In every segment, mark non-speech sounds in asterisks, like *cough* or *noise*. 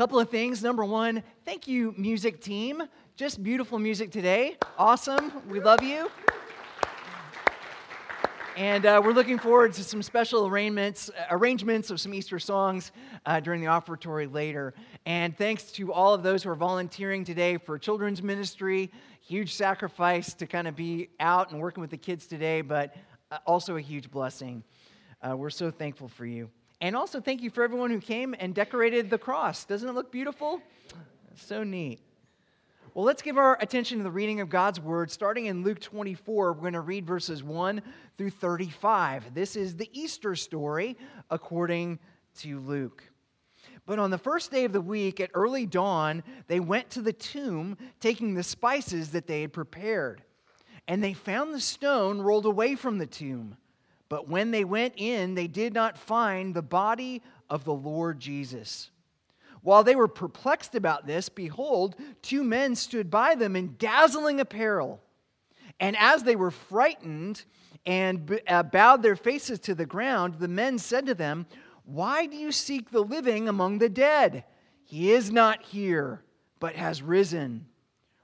couple of things. Number one, thank you, music team. Just beautiful music today. Awesome. We love you. And uh, we're looking forward to some special arrangements, arrangements of some Easter songs uh, during the offertory later. And thanks to all of those who are volunteering today for children's ministry. Huge sacrifice to kind of be out and working with the kids today, but uh, also a huge blessing. Uh, we're so thankful for you. And also, thank you for everyone who came and decorated the cross. Doesn't it look beautiful? So neat. Well, let's give our attention to the reading of God's word. Starting in Luke 24, we're going to read verses 1 through 35. This is the Easter story according to Luke. But on the first day of the week, at early dawn, they went to the tomb, taking the spices that they had prepared. And they found the stone rolled away from the tomb. But when they went in, they did not find the body of the Lord Jesus. While they were perplexed about this, behold, two men stood by them in dazzling apparel. And as they were frightened and uh, bowed their faces to the ground, the men said to them, Why do you seek the living among the dead? He is not here, but has risen.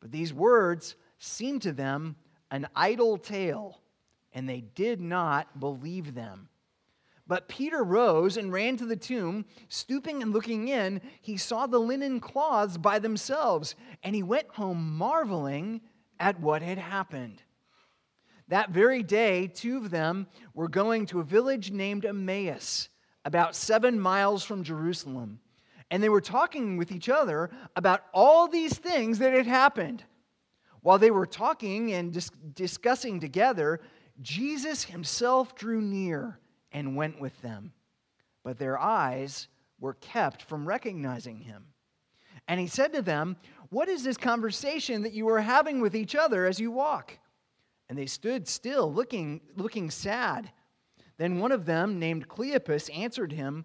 But these words seemed to them an idle tale, and they did not believe them. But Peter rose and ran to the tomb. Stooping and looking in, he saw the linen cloths by themselves, and he went home marveling at what had happened. That very day, two of them were going to a village named Emmaus, about seven miles from Jerusalem and they were talking with each other about all these things that had happened. While they were talking and dis- discussing together, Jesus himself drew near and went with them. But their eyes were kept from recognizing him. And he said to them, What is this conversation that you are having with each other as you walk? And they stood still, looking, looking sad. Then one of them, named Cleopas, answered him,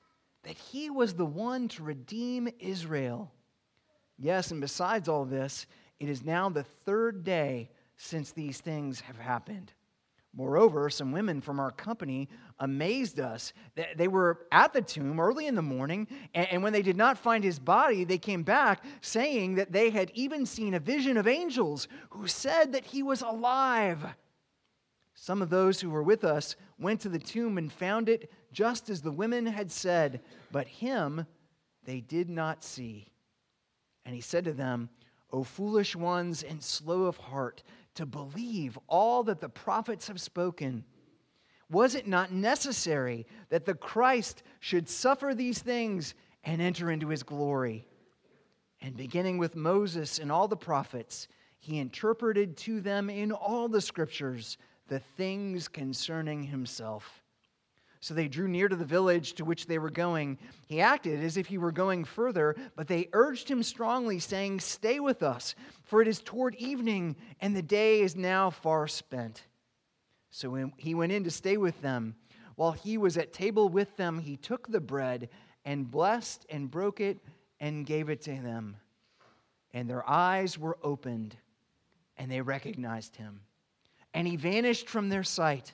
that he was the one to redeem Israel. Yes, and besides all this, it is now the third day since these things have happened. Moreover, some women from our company amazed us. They were at the tomb early in the morning, and when they did not find his body, they came back saying that they had even seen a vision of angels who said that he was alive. Some of those who were with us went to the tomb and found it just as the women had said, but him they did not see. And he said to them, O foolish ones and slow of heart, to believe all that the prophets have spoken. Was it not necessary that the Christ should suffer these things and enter into his glory? And beginning with Moses and all the prophets, he interpreted to them in all the scriptures the things concerning himself. So they drew near to the village to which they were going. He acted as if he were going further, but they urged him strongly, saying, Stay with us, for it is toward evening, and the day is now far spent. So he went in to stay with them. While he was at table with them, he took the bread and blessed and broke it and gave it to them. And their eyes were opened, and they recognized him. And he vanished from their sight.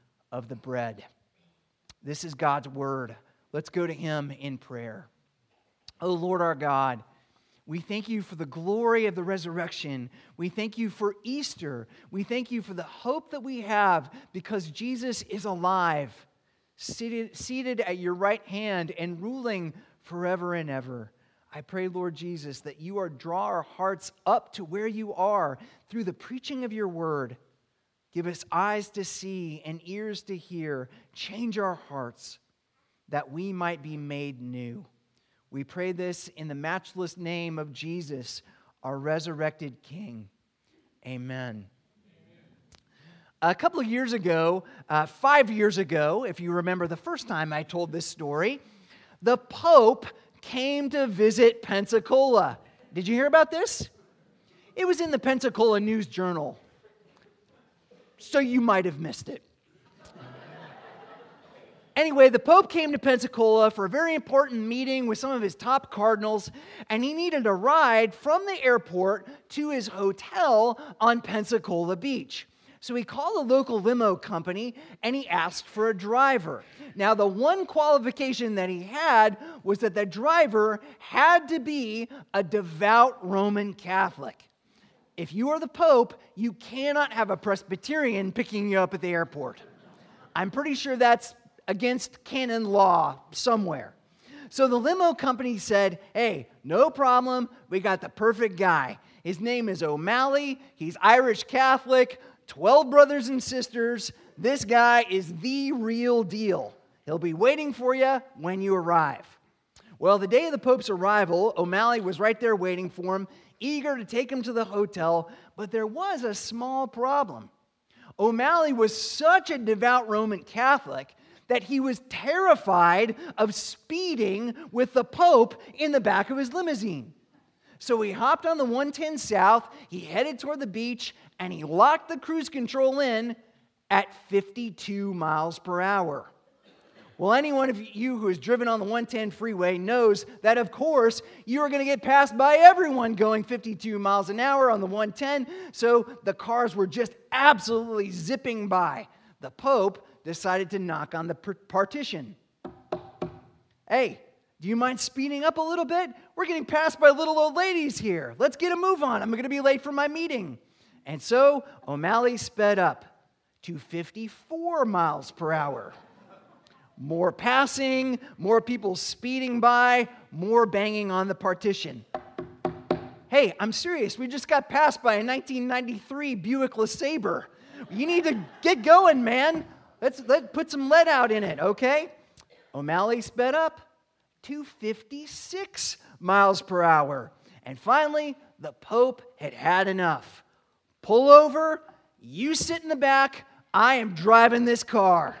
of the bread. This is God's word. Let's go to him in prayer. Oh Lord our God, we thank you for the glory of the resurrection. We thank you for Easter. We thank you for the hope that we have because Jesus is alive, seated, seated at your right hand and ruling forever and ever. I pray, Lord Jesus, that you are draw our hearts up to where you are through the preaching of your word. Give us eyes to see and ears to hear. Change our hearts that we might be made new. We pray this in the matchless name of Jesus, our resurrected King. Amen. A couple of years ago, uh, five years ago, if you remember the first time I told this story, the Pope came to visit Pensacola. Did you hear about this? It was in the Pensacola News Journal, so you might have missed it. Anyway, the Pope came to Pensacola for a very important meeting with some of his top cardinals, and he needed a ride from the airport to his hotel on Pensacola Beach. So he called a local limo company and he asked for a driver. Now, the one qualification that he had was that the driver had to be a devout Roman Catholic. If you are the Pope, you cannot have a Presbyterian picking you up at the airport. I'm pretty sure that's against canon law somewhere. So the limo company said, Hey, no problem. We got the perfect guy. His name is O'Malley. He's Irish Catholic, 12 brothers and sisters. This guy is the real deal. He'll be waiting for you when you arrive. Well, the day of the Pope's arrival, O'Malley was right there waiting for him, eager to take him to the hotel, but there was a small problem. O'Malley was such a devout Roman Catholic that he was terrified of speeding with the Pope in the back of his limousine. So he hopped on the 110 South, he headed toward the beach, and he locked the cruise control in at 52 miles per hour. Well, anyone of you who has driven on the 110 freeway knows that, of course, you are going to get passed by everyone going 52 miles an hour on the 110. So the cars were just absolutely zipping by. The Pope decided to knock on the partition. Hey, do you mind speeding up a little bit? We're getting passed by little old ladies here. Let's get a move on. I'm going to be late for my meeting. And so O'Malley sped up to 54 miles per hour. More passing, more people speeding by, more banging on the partition. Hey, I'm serious. We just got passed by a 1993 Buick LeSabre. You need to get going, man. Let's let put some lead out in it, okay? O'Malley sped up to 56 miles per hour. And finally, the Pope had had enough. Pull over, you sit in the back, I am driving this car.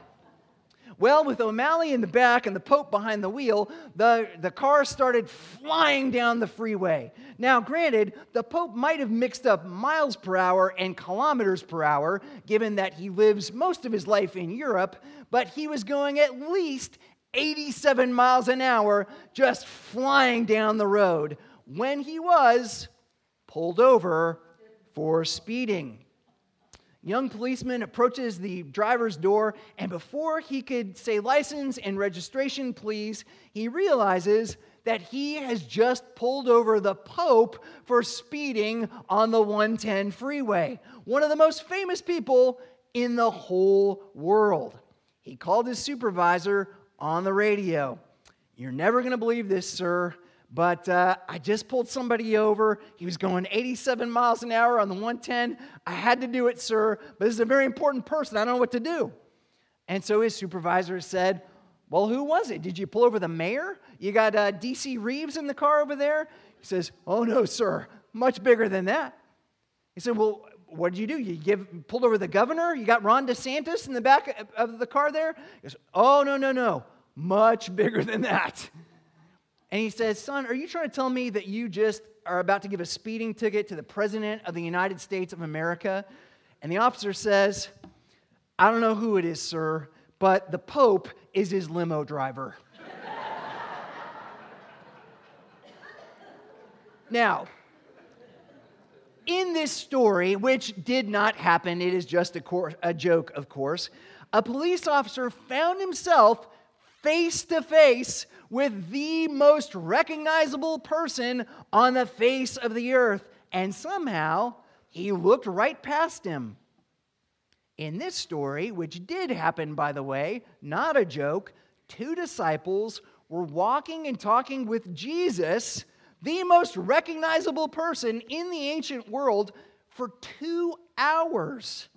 Well, with O'Malley in the back and the Pope behind the wheel, the, the car started flying down the freeway. Now, granted, the Pope might have mixed up miles per hour and kilometers per hour, given that he lives most of his life in Europe, but he was going at least 87 miles an hour just flying down the road when he was pulled over for speeding young policeman approaches the driver's door, and before he could say license and registration, please, he realizes that he has just pulled over the Pope for speeding on the 110 freeway, one of the most famous people in the whole world. He called his supervisor on the radio. You're never going to believe this, sir. But uh, I just pulled somebody over. He was going 87 miles an hour on the 110. I had to do it, sir, but this is a very important person. I don't know what to do. And so his supervisor said, Well, who was it? Did you pull over the mayor? You got uh, DC Reeves in the car over there? He says, Oh, no, sir, much bigger than that. He said, Well, what did you do? You give, pulled over the governor? You got Ron DeSantis in the back of the car there? He goes, Oh, no, no, no, much bigger than that. And he says, Son, are you trying to tell me that you just are about to give a speeding ticket to the President of the United States of America? And the officer says, I don't know who it is, sir, but the Pope is his limo driver. *laughs* Now, in this story, which did not happen, it is just a, cor- a joke, of course, a police officer found himself face to face with the most recognizable person on the face of the earth, and somehow he looked right past him. In this story, which did happen, by the way, not a joke, two disciples were walking and talking with Jesus the most recognizable person in the ancient world, for two hours.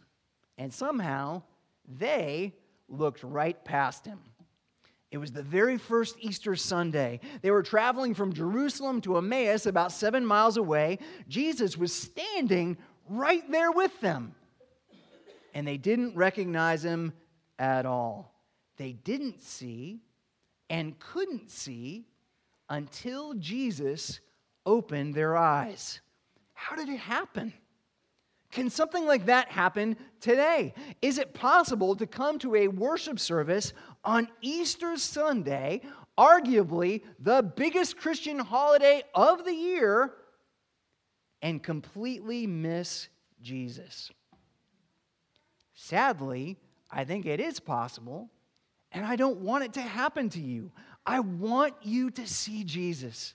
And somehow they looked right past him. It was the very first Easter Sunday. They were traveling from Jerusalem to Emmaus, about seven miles away. Jesus was standing right there with them. And they didn't recognize him at all. They didn't see and couldn't see until Jesus opened their eyes. How did it happen? Can something like that happen today? Is it possible to come to a worship service on Easter Sunday, arguably the biggest Christian holiday of the year, and completely miss Jesus? Sadly, I think it is possible, and I don't want it to happen to you. I want you to see Jesus.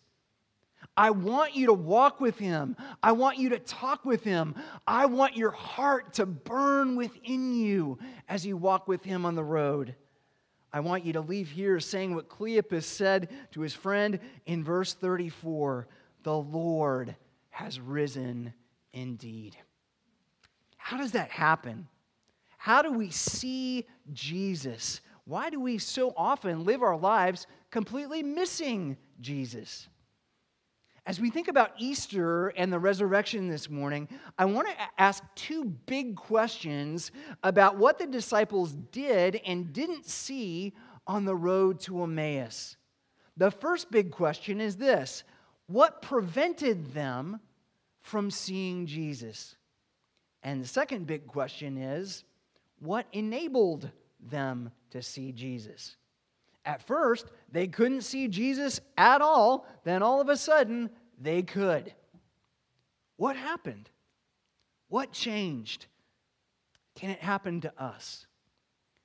I want you to walk with him. I want you to talk with him. I want your heart to burn within you as you walk with him on the road. I want you to leave here saying what Cleopas said to his friend in verse 34 The Lord has risen indeed. How does that happen? How do we see Jesus? Why do we so often live our lives completely missing Jesus? As we think about Easter and the resurrection this morning, I want to ask two big questions about what the disciples did and didn't see on the road to Emmaus. The first big question is this What prevented them from seeing Jesus? And the second big question is What enabled them to see Jesus. At first, they couldn't see Jesus at all. Then all of a sudden, they could. What happened? What changed? Can it happen to us?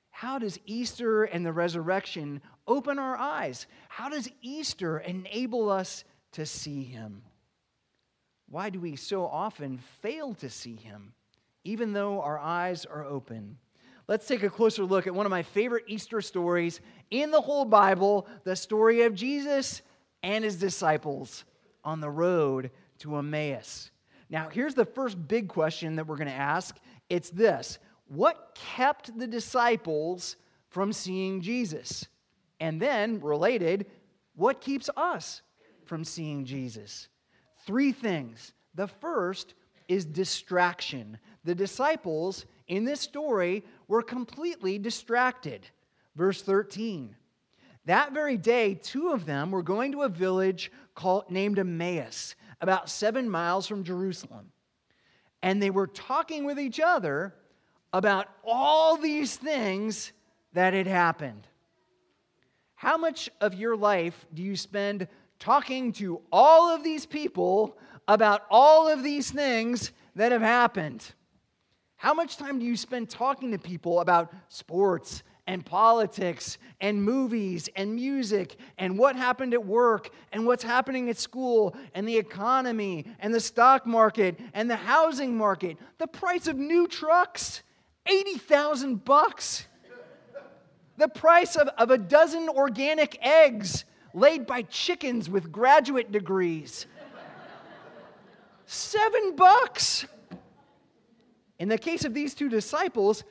How does Easter and the resurrection open our eyes? How does Easter enable us to see Him? Why do we so often fail to see Him, even though our eyes are open? Let's take a closer look at one of my favorite Easter stories in the whole Bible the story of Jesus and his disciples on the road to Emmaus. Now, here's the first big question that we're going to ask it's this What kept the disciples from seeing Jesus? And then, related, what keeps us from seeing Jesus? Three things. The first is distraction. The disciples in this story were completely distracted. Verse 13. That very day, two of them were going to a village called, named Emmaus, about seven miles from Jerusalem. And they were talking with each other about all these things that had happened. How much of your life do you spend talking to all of these people about all of these things that have happened? How much time do you spend talking to people about sports and politics and movies and music and what happened at work and what's happening at school and the economy and the stock market and the housing market? The price of new trucks, 80,000 bucks. The price of, of a dozen organic eggs laid by chickens with graduate degrees. Seven bucks. In the case of these two disciples,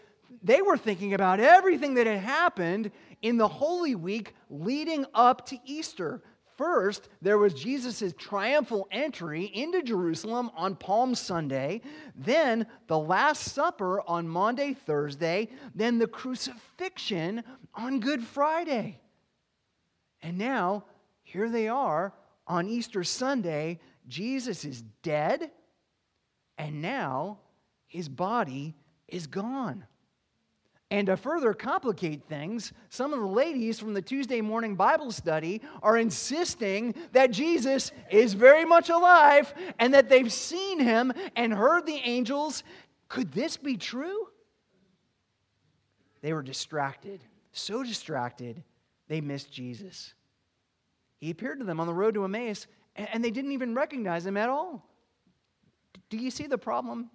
they were thinking about everything that had happened in the Holy Week leading up to Easter. First, there was Jesus' triumphal entry into Jerusalem on Palm Sunday, then the Last Supper on Maundy, Thursday, then the crucifixion on Good Friday. And now, here they are on Easter Sunday. Jesus is dead, and now his body is gone. And to further complicate things, some of the ladies from the Tuesday morning Bible study are insisting that Jesus is very much alive and that they've seen him and heard the angels. Could this be true? They were distracted, so distracted, they missed Jesus. He appeared to them on the road to Emmaus, and they didn't even recognize him at all. Do you see the problem?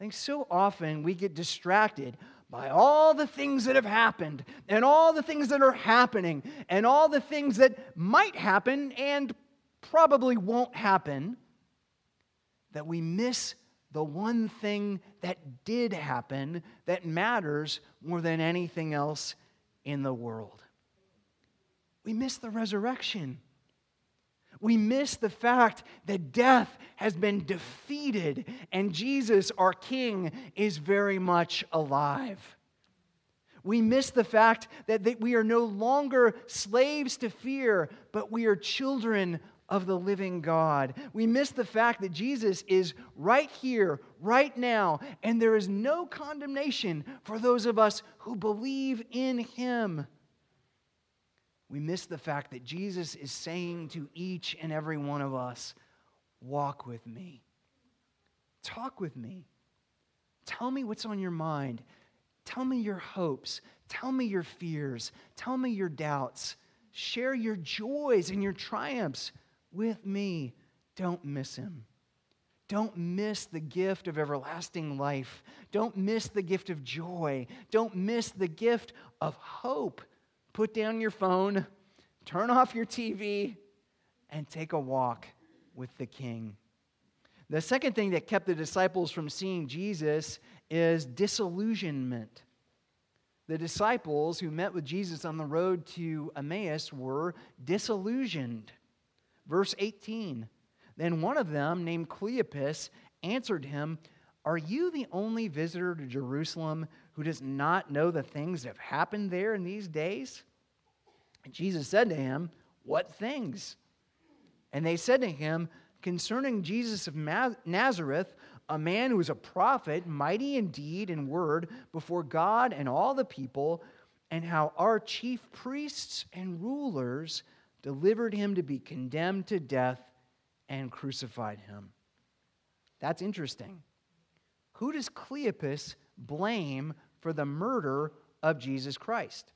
I think so often we get distracted by all the things that have happened and all the things that are happening and all the things that might happen and probably won't happen that we miss the one thing that did happen that matters more than anything else in the world. We miss the resurrection. We miss the fact that death has been defeated and Jesus, our King, is very much alive. We miss the fact that we are no longer slaves to fear, but we are children of the living God. We miss the fact that Jesus is right here, right now, and there is no condemnation for those of us who believe in Him we miss the fact that Jesus is saying to each and every one of us, Walk with me. Talk with me. Tell me what's on your mind. Tell me your hopes. Tell me your fears. Tell me your doubts. Share your joys and your triumphs with me. Don't miss him. Don't miss the gift of everlasting life. Don't miss the gift of joy. Don't miss the gift of hope put down your phone, turn off your TV, and take a walk with the King. The second thing that kept the disciples from seeing Jesus is disillusionment. The disciples who met with Jesus on the road to Emmaus were disillusioned. Verse 18 Then one of them, named Cleopas, answered him, Are you the only visitor to Jerusalem who does not know the things that have happened there in these days? And Jesus said to him, What things? And they said to him, Concerning Jesus of Nazareth, a man who was a prophet, mighty in deed and word before God and all the people, and how our chief priests and rulers delivered him to be condemned to death and crucified him. That's interesting. Who does Cleopas blame for the murder of Jesus Christ?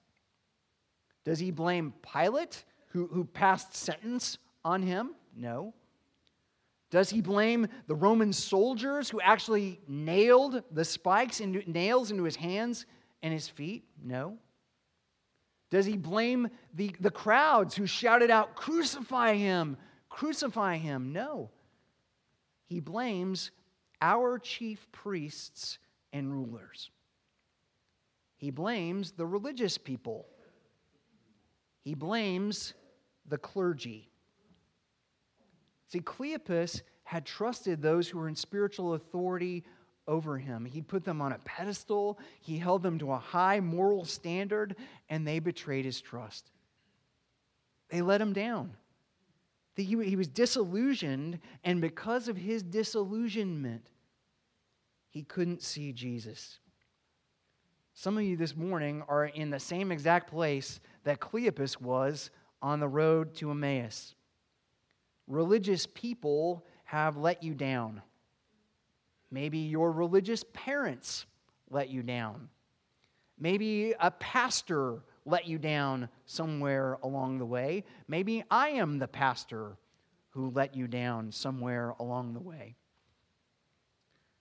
Does he blame Pilate, who, who passed sentence on him? No. Does he blame the Roman soldiers who actually nailed the spikes and nails into his hands and his feet? No. Does he blame the, the crowds who shouted out, Crucify him! Crucify him! No. He blames our chief priests and rulers. He blames the religious people he blames the clergy. See, Cleopas had trusted those who were in spiritual authority over him. He put them on a pedestal, he held them to a high moral standard, and they betrayed his trust. They let him down. He was disillusioned, and because of his disillusionment, he couldn't see Jesus. Some of you this morning are in the same exact place that Cleopas was on the road to Emmaus. Religious people have let you down. Maybe your religious parents let you down. Maybe a pastor let you down somewhere along the way. Maybe I am the pastor who let you down somewhere along the way.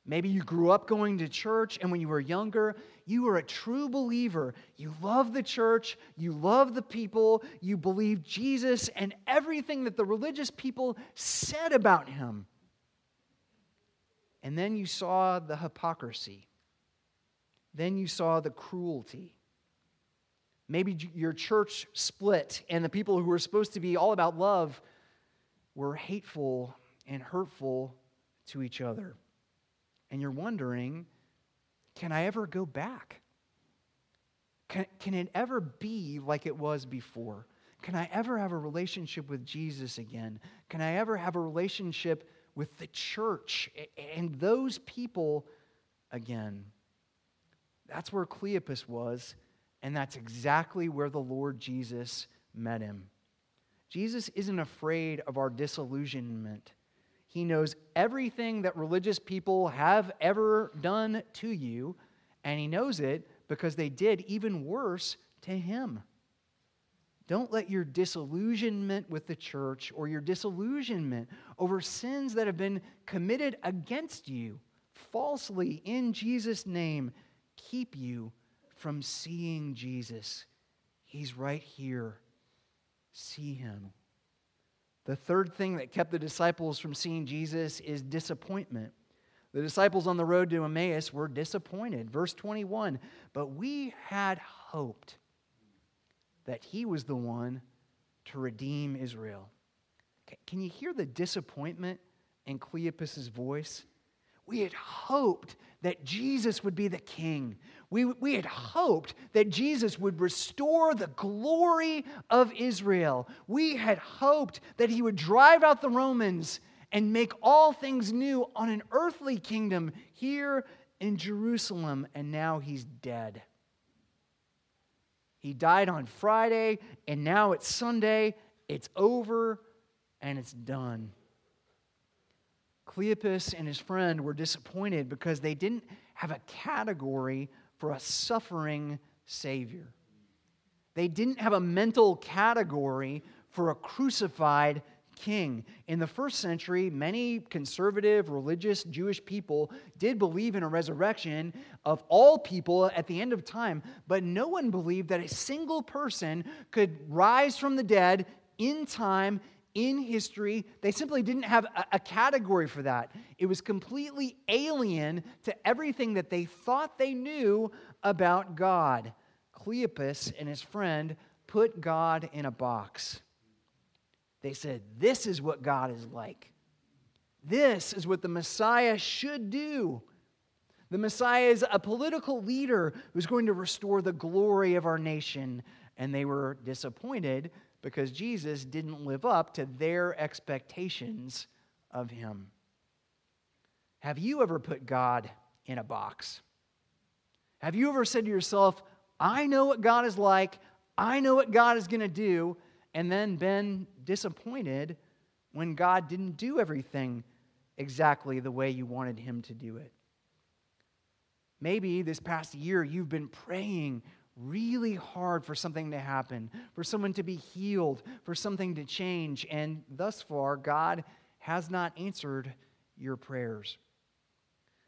Maybe you grew up going to church, and when you were younger, you were a true believer. You loved the church, you loved the people, you believed Jesus and everything that the religious people said about him. And then you saw the hypocrisy. Then you saw the cruelty. Maybe your church split, and the people who were supposed to be all about love were hateful and hurtful to each other and you're wondering, can I ever go back? Can, can it ever be like it was before? Can I ever have a relationship with Jesus again? Can I ever have a relationship with the church and those people again? That's where Cleopas was, and that's exactly where the Lord Jesus met him. Jesus isn't afraid of our disillusionment. He knows everything that religious people have ever done to you, and he knows it because they did even worse to him. Don't let your disillusionment with the church or your disillusionment over sins that have been committed against you falsely in Jesus' name keep you from seeing Jesus. He's right here. See him. The third thing that kept the disciples from seeing Jesus is disappointment. The disciples on the road to Emmaus were disappointed. Verse 21 But we had hoped that he was the one to redeem Israel. Can you hear the disappointment in Cleopas's voice? We had hoped that Jesus would be the king. We, we had hoped that Jesus would restore the glory of Israel. We had hoped that he would drive out the Romans and make all things new on an earthly kingdom here in Jerusalem, and now he's dead. He died on Friday, and now it's Sunday. It's over, and it's done. Cleopas and his friend were disappointed because they didn't have a category for a suffering Savior. They didn't have a mental category for a crucified king. In the first century, many conservative, religious Jewish people did believe in a resurrection of all people at the end of time, but no one believed that a single person could rise from the dead in time in history. They simply didn't have a, a, category for that. It was completely alien to everything that they thought they knew about God. Cleopas and his friend put God in a box. They said, This is what God is like. This is what the Messiah should do. The Messiah is a political leader who's going to restore the glory of our nation. And they were disappointed because Jesus didn't live up to their expectations of him. Have you ever put God in a box? Have you ever said to yourself, I know what God is like, I know what God is going to do, and then been disappointed when God didn't do everything exactly the way you wanted Him to do it? Maybe this past year you've been praying really hard for something to happen, for someone to be healed, for something to change. And thus far, God has not answered your prayers.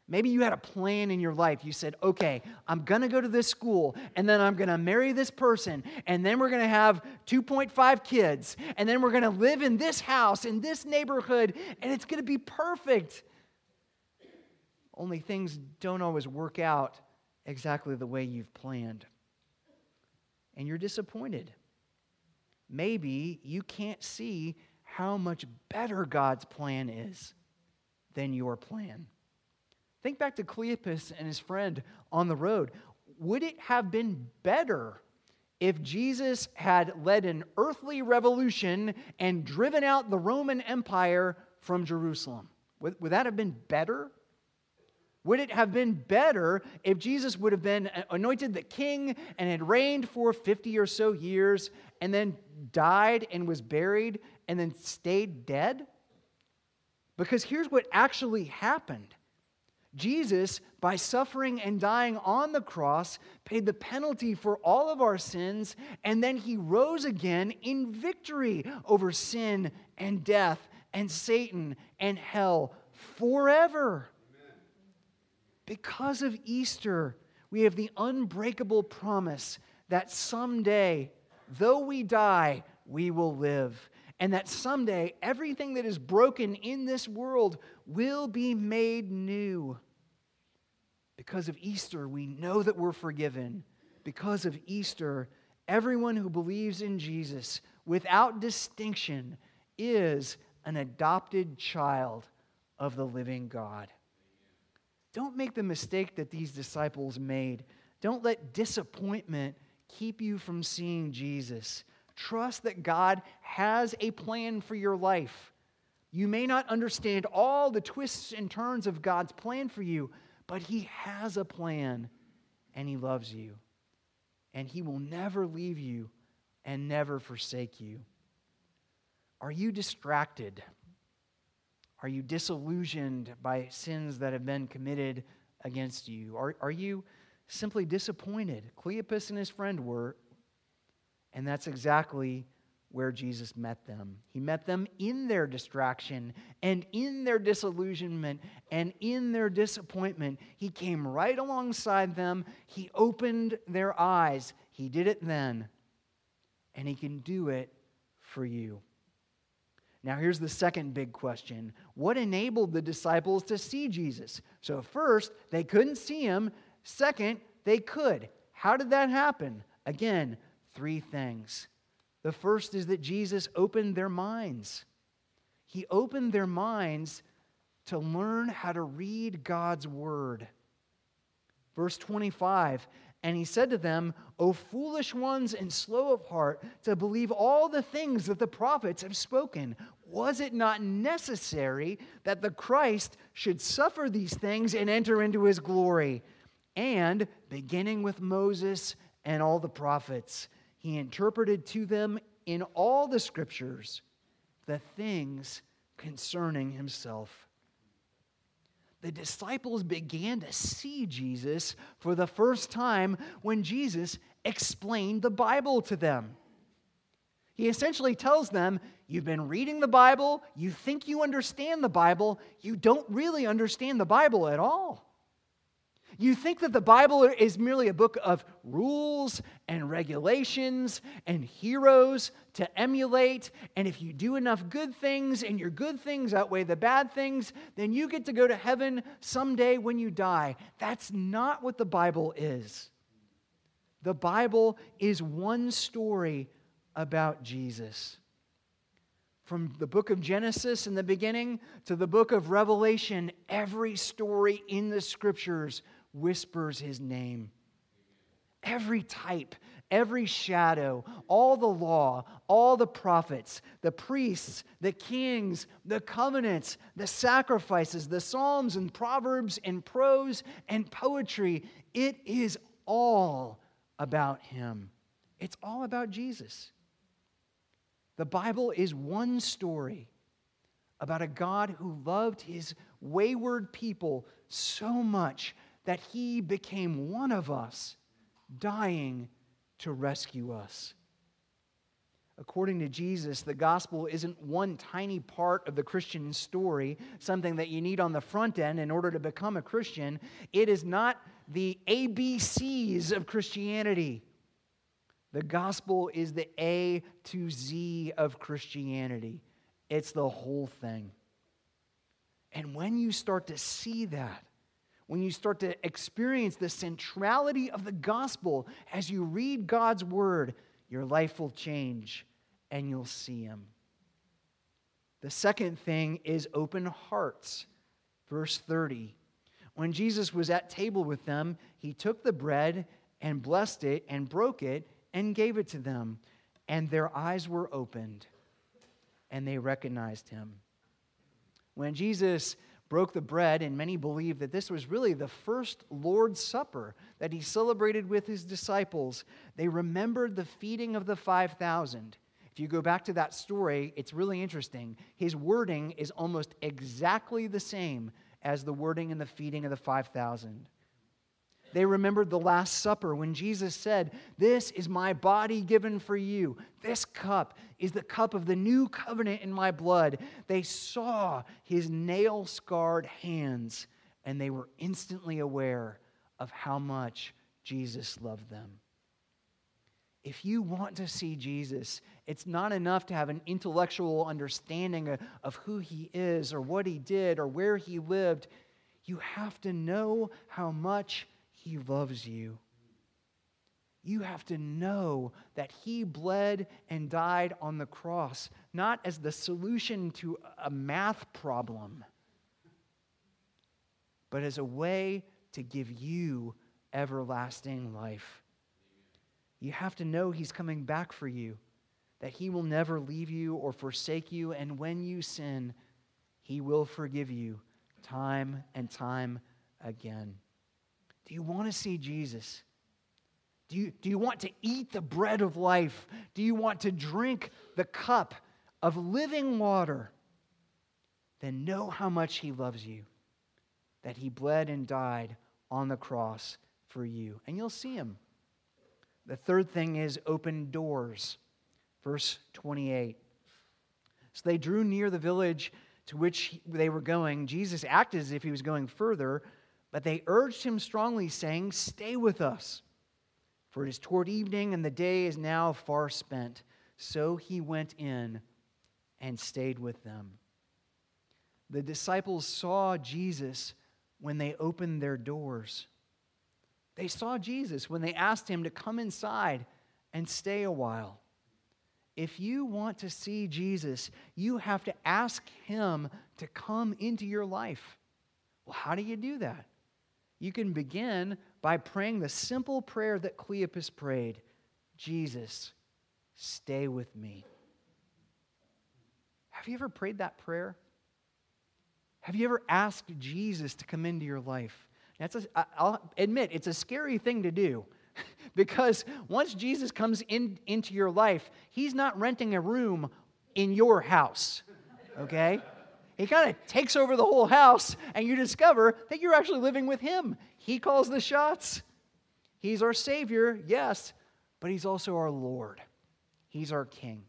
Maybe you had a plan in your life. You said, okay, I'm going to go to this school, and then I'm going to marry this person, and then we're going to have 2.5 kids, and then we're going to live in this house, in this neighborhood, and it's going to be perfect. Only things don't always work out exactly the way you've planned and you're disappointed. Maybe you can't see how much better God's plan is than your plan. Think back to Cleopas and his friend on the road. Would it have been better if Jesus had led an earthly revolution and driven out the Roman Empire from Jerusalem? Would, would that have been better? Would it have been better if Jesus would have been anointed the king and had reigned for 50 or so years and then died and was buried and then stayed dead? Because here's what actually happened Jesus, by suffering and dying on the cross, paid the penalty for all of our sins, and then he rose again in victory over sin and death and Satan and hell forever. Because of Easter, we have the unbreakable promise that someday, though we die, we will live. And that someday, everything that is broken in this world will be made new. Because of Easter, we know that we're forgiven. Because of Easter, everyone who believes in Jesus, without distinction, is an adopted child of the living God. Don't make the mistake that these disciples made. Don't let disappointment keep you from seeing Jesus. Trust that God has a plan for your life. You may not understand all the twists and turns of God's plan for you, but He has a plan, and He loves you. And He will never leave you and never forsake you. Are you distracted? Are you disillusioned by sins that have been committed against you? Are, are you simply disappointed? Cleopas and his friend were, and that's exactly where Jesus met them. He met them in their distraction and in their disillusionment and in their disappointment. He came right alongside them. He opened their eyes. He did it then, and He can do it for you. Now, here's the second big question What enabled the disciples to see Jesus? So, first, they couldn't see him. Second, they could. How did that happen? Again, three things. The first is that Jesus opened their minds. He opened their minds to learn how to read God's word. Verse 25 And he said to them, O foolish ones and slow of heart, to believe all the things that the prophets have spoken. Was it not necessary that the Christ should suffer these things and enter into his glory? And beginning with Moses and all the prophets, he interpreted to them in all the scriptures the things concerning himself. The disciples began to see Jesus for the first time when Jesus explained the Bible to them. He essentially tells them, You've been reading the Bible, you think you understand the Bible, you don't really understand the Bible at all. You think that the Bible is merely a book of rules and regulations and heroes to emulate. And if you do enough good things and your good things outweigh the bad things, then you get to go to heaven someday when you die. That's not what the Bible is. The Bible is one story about Jesus. From the book of Genesis in the beginning to the book of Revelation, every story in the scriptures whispers his name. Every type, every shadow, all the law, all the prophets, the priests, the kings, the covenants, the sacrifices, the psalms and proverbs and prose and poetry, it is all about him. It's all about Jesus. The Bible is one story about a God who loved his wayward people so much that he became one of us, dying to rescue us. According to Jesus, the gospel isn't one tiny part of the Christian story, something that you need on the front end in order to become a Christian. It is not the ABCs of Christianity. The gospel is the A to Z of Christianity, it's the whole thing. And when you start to see that, when you start to experience the centrality of the gospel as you read God's word, your life will change and you'll see Him. The second thing is open hearts. Verse 30. When Jesus was at table with them, he took the bread and blessed it and broke it and gave it to them. And their eyes were opened and they recognized him. When Jesus broke the bread, and many believe that this was really the first Lord's Supper that he celebrated with his disciples. They remembered the feeding of the 5,000. If you go back to that story, it's really interesting. His wording is almost exactly the same as the wording in the feeding of the 5,000. They remembered the Last Supper when Jesus said, This is my body given for you. This cup is the cup of the new covenant in my blood. They saw his nail scarred hands and they were instantly aware of how much Jesus loved them. If you want to see Jesus, it's not enough to have an intellectual understanding of who he is or what he did or where he lived. You have to know how much he loves you. You have to know that He bled and died on the cross, not as the solution to a math problem, but as a way to give you everlasting life. You have to know He's coming back for you, that He will never leave you or forsake you, and when you sin, He will forgive you time and time again. Do you want to see Jesus? Do you, do you want to eat the bread of life? Do you want to drink the cup of living water? Then know how much He loves you, that He bled and died on the cross for you. And you'll see Him. The third thing is open doors. Verse 28. So they drew near the village to which they were going. Jesus acted as if he was going further, but they urged him strongly, saying, Stay with us for it is toward evening, and the day is now far spent. So he went in and stayed with them. The disciples saw Jesus when they opened their doors. They saw Jesus when they asked him to come inside and stay a while. If you want to see Jesus, you have to ask him to come into your life. Well, how do you do that? You can begin by praying the simple prayer that Cleopas prayed Jesus, stay with me. Have you ever prayed that prayer? Have you ever asked Jesus to come into your life? That's a, I'll admit, it's a scary thing to do *laughs* because once Jesus comes in, into your life, he's not renting a room in your house, okay? He kind of takes over the whole house, and you discover that you're actually living with him. He calls the shots. He's our Savior, yes, but He's also our Lord. He's our King.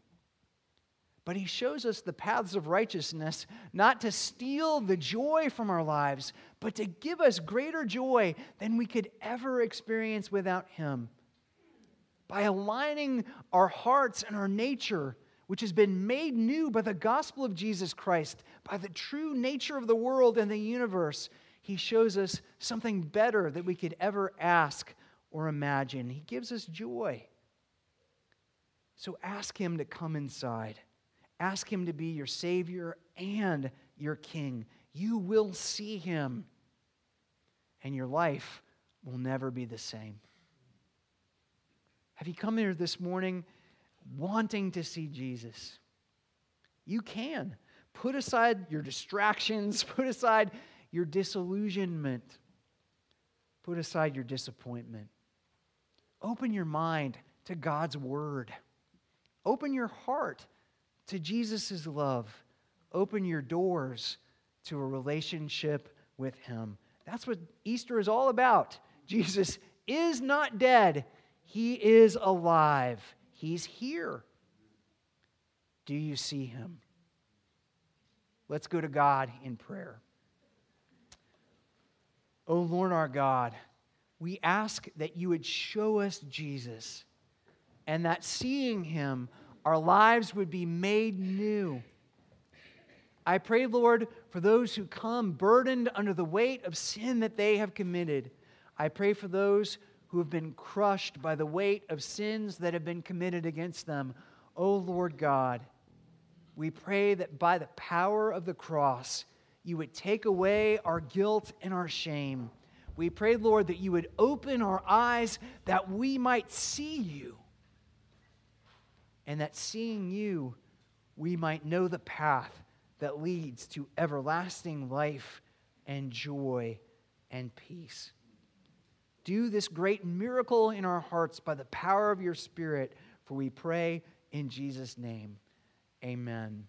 But He shows us the paths of righteousness, not to steal the joy from our lives, but to give us greater joy than we could ever experience without Him. By aligning our hearts and our nature which has been made new by the gospel of Jesus Christ, by the true nature of the world and the universe, he shows us something better that we could ever ask or imagine. He gives us joy. So ask him to come inside. Ask him to be your Savior and your King. You will see him, and your life will never be the same. Have you come here this morning? Wanting to see Jesus, you can. Put aside your distractions, *laughs* put aside your disillusionment, put aside your disappointment. Open your mind to God's word. Open your heart to Jesus' love. Open your doors to a relationship with Him. That's what Easter is all about. Jesus is not dead, He is alive. He's here. Do you see him? Let's go to God in prayer. Oh Lord our God, we ask that you would show us Jesus and that seeing him, our lives would be made new. I pray, Lord, for those who come burdened under the weight of sin that they have committed. I pray for those who have been crushed by the weight of sins that have been committed against them. O oh Lord God, we pray that by the power of the cross, you would take away our guilt and our shame. We pray, Lord, that you would open our eyes that we might see you. And that seeing you, we might know the path that leads to everlasting life and joy and peace do this great miracle in our hearts by the power of your Spirit, for we pray in Jesus' name. Amen.